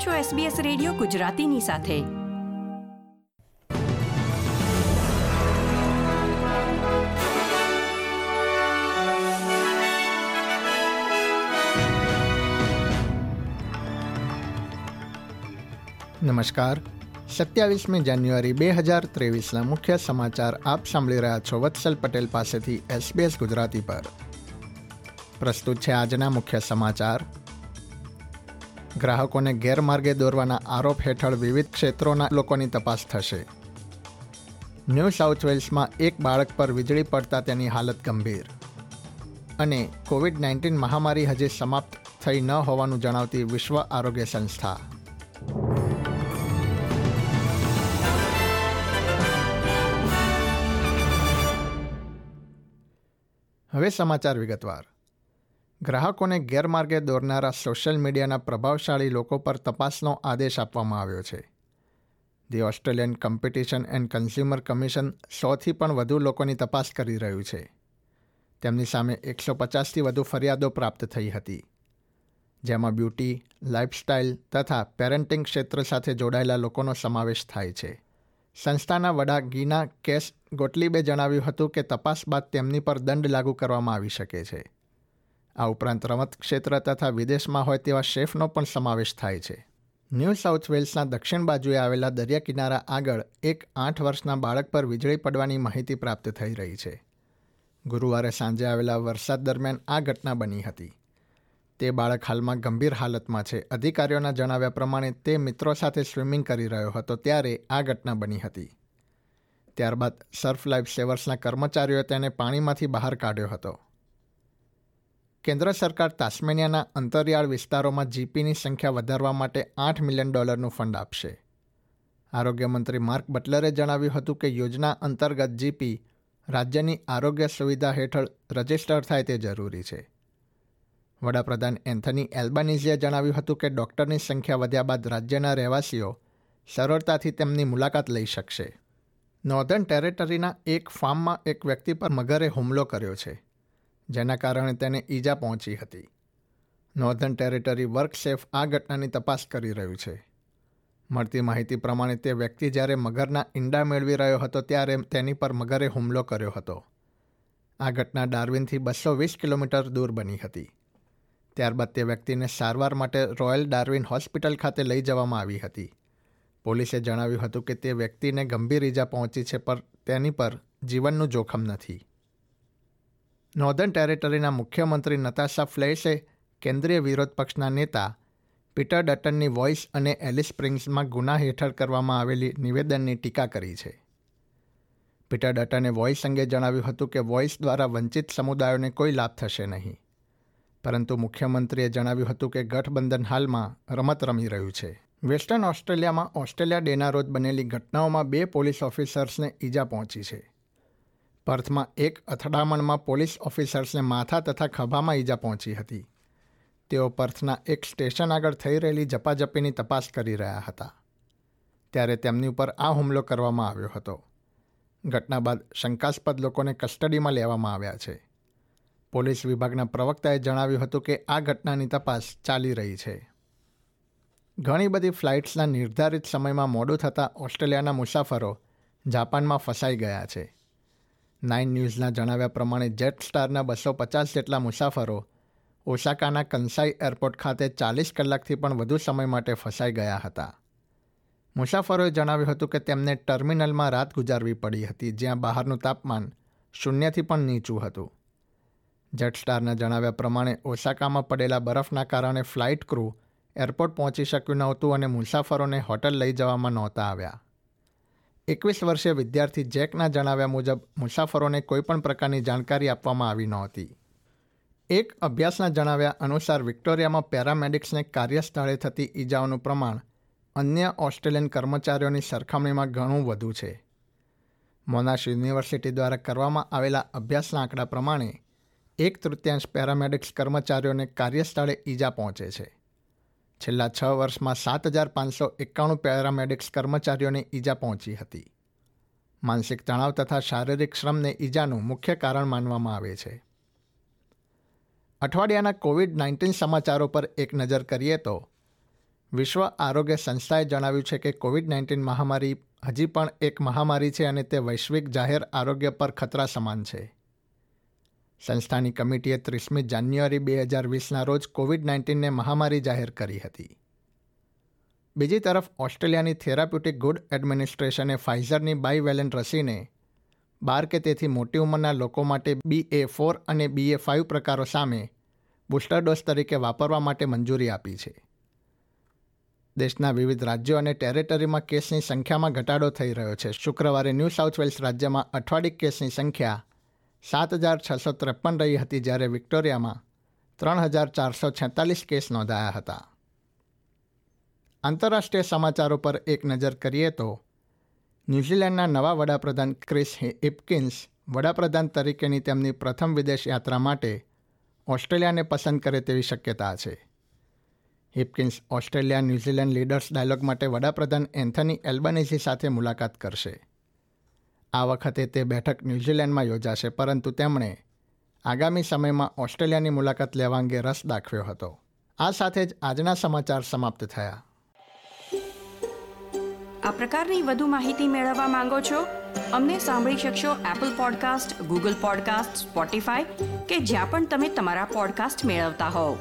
આપ છો SBS radio ગુજરાતીની સાથે. નમસ્કાર. સત્યાવીસમી જાન્યુઆરી બે હજાર ત્રેવીસના મુખ્ય સમાચાર આપ સાંભળી રહ્યા છો વત્સલ પટેલ પાસેથી એસબીએસ ગુજરાતી પર. પ્રસ્તુત છે આજના મુખ્ય સમાચાર. ગ્રાહકોને ગેરમાર્ગે દોરવાના આરોપ હેઠળ વિવિધ ક્ષેત્રોના લોકોની તપાસ થશે. ન્યૂ સાઉથ વેલ્સમાં એક બાળક પર વીજળી પડતા તેની હાલત ગંભીર. અને કોવિડ નાઇન્ટીન મહામારી હજી સમાપ્ત થઈ ન હોવાનું જણાવતી વિશ્વ આરોગ્ય સંસ્થા. હવે સમાચાર વિગતવાર. ગ્રાહકોને ગેરમાર્ગે દોરનારા સોશિયલ મીડિયાના પ્રભાવશાળી લોકો પર તપાસનો આદેશ આપવામાં આવ્યો છે. The Australian Competition and Consumer Commission સોથી પણ વધુ લોકોની તપાસ કરી રહ્યું છે. તેમની સામે એકસો પચાસથી વધુ ફરિયાદો પ્રાપ્ત થઈ હતી. જેમાં બ્યુટી, લાઇફસ્ટાઇલ તથા પેરેન્ટિંગ ક્ષેત્ર સાથે જોડાયેલા લોકોનો સમાવેશ થાય છે. સંસ્થાના વડા ગીના કેસ ગોટલીબે જણાવ્યું હતું કે તપાસ બાદ તેમની પર દંડ લાગુ કરવામાં આવી શકે છે. આ ઉપરાંત રમત ક્ષેત્ર તથા વિદેશમાં હોય તેવા શેફનો પણ સમાવેશ થાય છે. ન્યૂ સાઉથ વેલ્સના દક્ષિણ બાજુએ આવેલા દરિયા કિનારા આગળ એક આઠ વર્ષના બાળક પર વીજળી પડવાની માહિતી પ્રાપ્ત થઈ રહી છે. ગુરુવારે સાંજે આવેલા વરસાદ દરમિયાન આ ઘટના બની હતી. તે બાળક હાલમાં ગંભીર હાલતમાં છે. અધિકારીઓના જણાવ્યા પ્રમાણે તે મિત્રો સાથે સ્વિમિંગ કરી રહ્યો હતો ત્યારે આ ઘટના બની હતી. ત્યારબાદ સર્ફ લાઈફ સેવર્સના કર્મચારીઓએ તેને પાણીમાંથી બહાર કાઢ્યો હતો. કેન્દ્ર સરકાર તાસ્મેનિયાના અંતરિયાળ વિસ્તારોમાં જીપીની સંખ્યા વધારવા માટે આઠ મિલિયન ડોલરનું ફંડ આપશે. આરોગ્ય મંત્રી માર્ક બટલરે જણાવ્યું હતું કે યોજના અંતર્ગત જીપી રાજ્યની આરોગ્ય સુવિધા હેઠળ રજિસ્ટર થાય તે જરૂરી છે. વડાપ્રધાન એન્થની એલ્બાનીઝીએ જણાવ્યું હતું કે ડૉક્ટરની સંખ્યા વધ્યા બાદ રાજ્યના રહેવાસીઓ સરળતાથી તેમની મુલાકાત લઈ શકશે. નોર્ધન ટેરેટરીના એક ફાર્મમાં એક વ્યક્તિ પર મગરે હુમલો કર્યો છે. જેના કારણે તેને ઈજા પહોંચી હતી. નોર્ધન ટેરેટરી વર્કશેફ આ ઘટનાની તપાસ કરી રહ્યું છે. મળતી માહિતી પ્રમાણે તે વ્યક્તિ જ્યારે મગરના ઈંડા મેળવી રહ્યો હતો ત્યારે તેની પર મગરે હુમલો કર્યો હતો. આ ઘટના ડાર્વિનથી બસો વીસ કિલોમીટર દૂર બની હતી. ત્યારબાદ તે વ્યક્તિને સારવાર માટે રોયલ ડાર્વિન હોસ્પિટલ ખાતે લઈ જવામાં આવી હતી. પોલીસે જણાવ્યું હતું કે તે વ્યક્તિને ગંભીર ઈજા પહોંચી છે પર તેની પર જીવનનું જોખમ નથી. નોર્ધન ટેરેટરીના મુખ્યમંત્રી નતાશા ફ્લેશે કેન્દ્રીય વિરોધ પક્ષના નેતા પીટર ડટનની વોઇસ અને એલિસ સ્પ્રિંગ્સમાં ગુના હેઠળ કરવામાં આવેલી નિવેદનની ટીકા કરી છે. પીટર ડટને વોઇસ અંગે જણાવ્યું હતું કે વોઇસ દ્વારા વંચિત સમુદાયોને કોઈ લાભ થશે નહીં. પરંતુ મુખ્યમંત્રીએ જણાવ્યું હતું કે ગઠબંધન હાલમાં રમત રમી રહ્યું છે. વેસ્ટર્ન ઓસ્ટ્રેલિયામાં ઓસ્ટ્રેલિયા ડેના રોજ બનેલી ઘટનાઓમાં બે પોલીસ ઓફિસર્સને ઈજા પહોંચી છે. પર્થમાં એક અથડામણમાં પોલીસ ઓફિસર્સને માથા તથા ખભામાં ઈજા પહોંચી હતી. તેઓ પર્થના એક સ્ટેશન આગળ થઈ રહેલી ઝપાઝપીની તપાસ કરી રહ્યા હતા. ત્યારે તેમની ઉપર આ હુમલો કરવામાં આવ્યો હતો. ઘટના બાદ શંકાસ્પદ લોકોને કસ્ટડીમાં લેવામાં આવ્યા છે. પોલીસ વિભાગના પ્રવક્તાએ જણાવ્યું હતું કે આ ઘટનાની તપાસ ચાલી રહી છે. ઘણી બધી ફ્લાઇટ્સના નિર્ધારિત સમયમાં મોડું થતાં ઓસ્ટ્રેલિયાના મુસાફરો જાપાનમાં ફસાઈ ગયા છે. નાઇન ન્યૂઝના જણાવ્યા પ્રમાણે જેટ સ્ટારના બસો પચાસ જેટલા મુસાફરો ઓસાકાના કંસાઈ એરપોર્ટ ખાતે ચાલીસ કલાકથી પણ વધુ સમય માટે ફસાઈ ગયા હતા. મુસાફરોએ જણાવ્યું હતું કે તેમને ટર્મિનલમાં રાત ગુજારવી પડી હતી, જ્યાં બહારનું તાપમાન શૂન્યથી પણ નીચું હતું. જેટસ્ટારના જણાવ્યા પ્રમાણે ઓસાકામાં પડેલા બરફના કારણે ફ્લાઇટ ક્રૂ એરપોર્ટ પહોંચી શક્યું નહોતું અને મુસાફરોને હોટલ લઈ જવામાં નહોતા આવ્યા. એકવીસ વર્ષીય વિદ્યાર્થી જેકના જણાવ્યા મુજબ મુસાફરોને કોઈપણ પ્રકારની જાણકારી આપવામાં આવી નહોતી. એક અભ્યાસના જણાવ્યા અનુસાર વિક્ટોરિયામાં પેરામેડિક્સને કાર્યસ્થળે થતી ઈજાઓનું પ્રમાણ અન્ય ઓસ્ટ્રેલિયન કર્મચારીઓની સરખામણીમાં ઘણું વધુ છે. મોનાશ યુનિવર્સિટી દ્વારા કરવામાં આવેલા અભ્યાસના આંકડા પ્રમાણે એક તૃતીયાંશ પેરામેડિક્સ કર્મચારીઓને કાર્યસ્થળે ઈજા પહોંચે છે. છેલ્લા છ વર્ષમાં સાત હજાર પાંચસો એકાણું પેરામેડિક્સ કર્મચારીઓને ઈજા પહોંચી હતી. માનસિક તણાવ તથા શારીરિક શ્રમને ઈજાનું મુખ્ય કારણ માનવામાં આવે છે. અઠવાડિયાના કોવિડ નાઇન્ટીન સમાચારો પર એક નજર કરીએ તો, વિશ્વ આરોગ્ય સંસ્થાએ જણાવ્યું છે કે કોવિડ નાઇન્ટીન મહામારી હજી પણ એક મહામારી છે અને તે વૈશ્વિક જાહેર આરોગ્ય પર ખતરા સમાન છે. સંસ્થાની કમિટીએ ત્રીસમી જાન્યુઆરી બે હજાર વીસના રોજ કોવિડ નાઇન્ટીનને મહામારી જાહેર કરી હતી. બીજી તરફ ઓસ્ટ્રેલિયાની થેરાપ્યુટિક ગુડ એડમિનિસ્ટ્રેશને ફાઇઝરની બાયવેલેન્ટ રસીને બાર કે તેથી મોટી ઉંમરના લોકો માટે બી એ ફોર અને બી એ ફાઇવ પ્રકારો સામે બુસ્ટર ડોઝ તરીકે વાપરવા માટે મંજૂરી આપી છે. દેશના વિવિધ રાજ્યો અને ટેરેટરીમાં કેસની સંખ્યામાં ઘટાડો થઈ રહ્યો છે. શુક્રવારે ન્યૂ સાઉથ વેલ્સ રાજ્યમાં અઠવાડિક કેસની સંખ્યા સાત હજાર છસો ત્રેપન રહી હતી જ્યારે વિક્ટોરિયામાં ત્રણ હજાર ચારસો છેતાલીસ કેસ નોંધાયા હતા. આંતરરાષ્ટ્રીય સમાચારો પર એક નજર કરીએ તો, ન્યૂઝીલેન્ડના નવા વડાપ્રધાન ક્રિસ હિપકિન્સ વડાપ્રધાન તરીકેની તેમની પ્રથમ વિદેશ યાત્રા માટે ઓસ્ટ્રેલિયાને પસંદ કરે તેવી શક્યતા છે. Hipkins Australia New Zealand leaders dialogue માટે વડાપ્રધાન એન્થની એલ્બનેઝી સાથે મુલાકાત કરશે. આ વખતે તે બેઠક ન્યૂઝીલેન્ડમાં યોજાશે, પરંતુ તેમણે આગામી સમયમાં ઓસ્ટ્રેલિયાની મુલાકાત લેવા અંગે રસ દાખવ્યો હતો. આ સાથે જ આજના સમાચાર સમાપ્ત થયા. આ પ્રકારની વધુ માહિતી મેળવવા માંગો છો? અમને સાંભળી શકશો Apple podcast Google podcast Spotify કે જ્યાં પણ તમે તમારા પોડકાસ્ટ મેળવતા હોવ.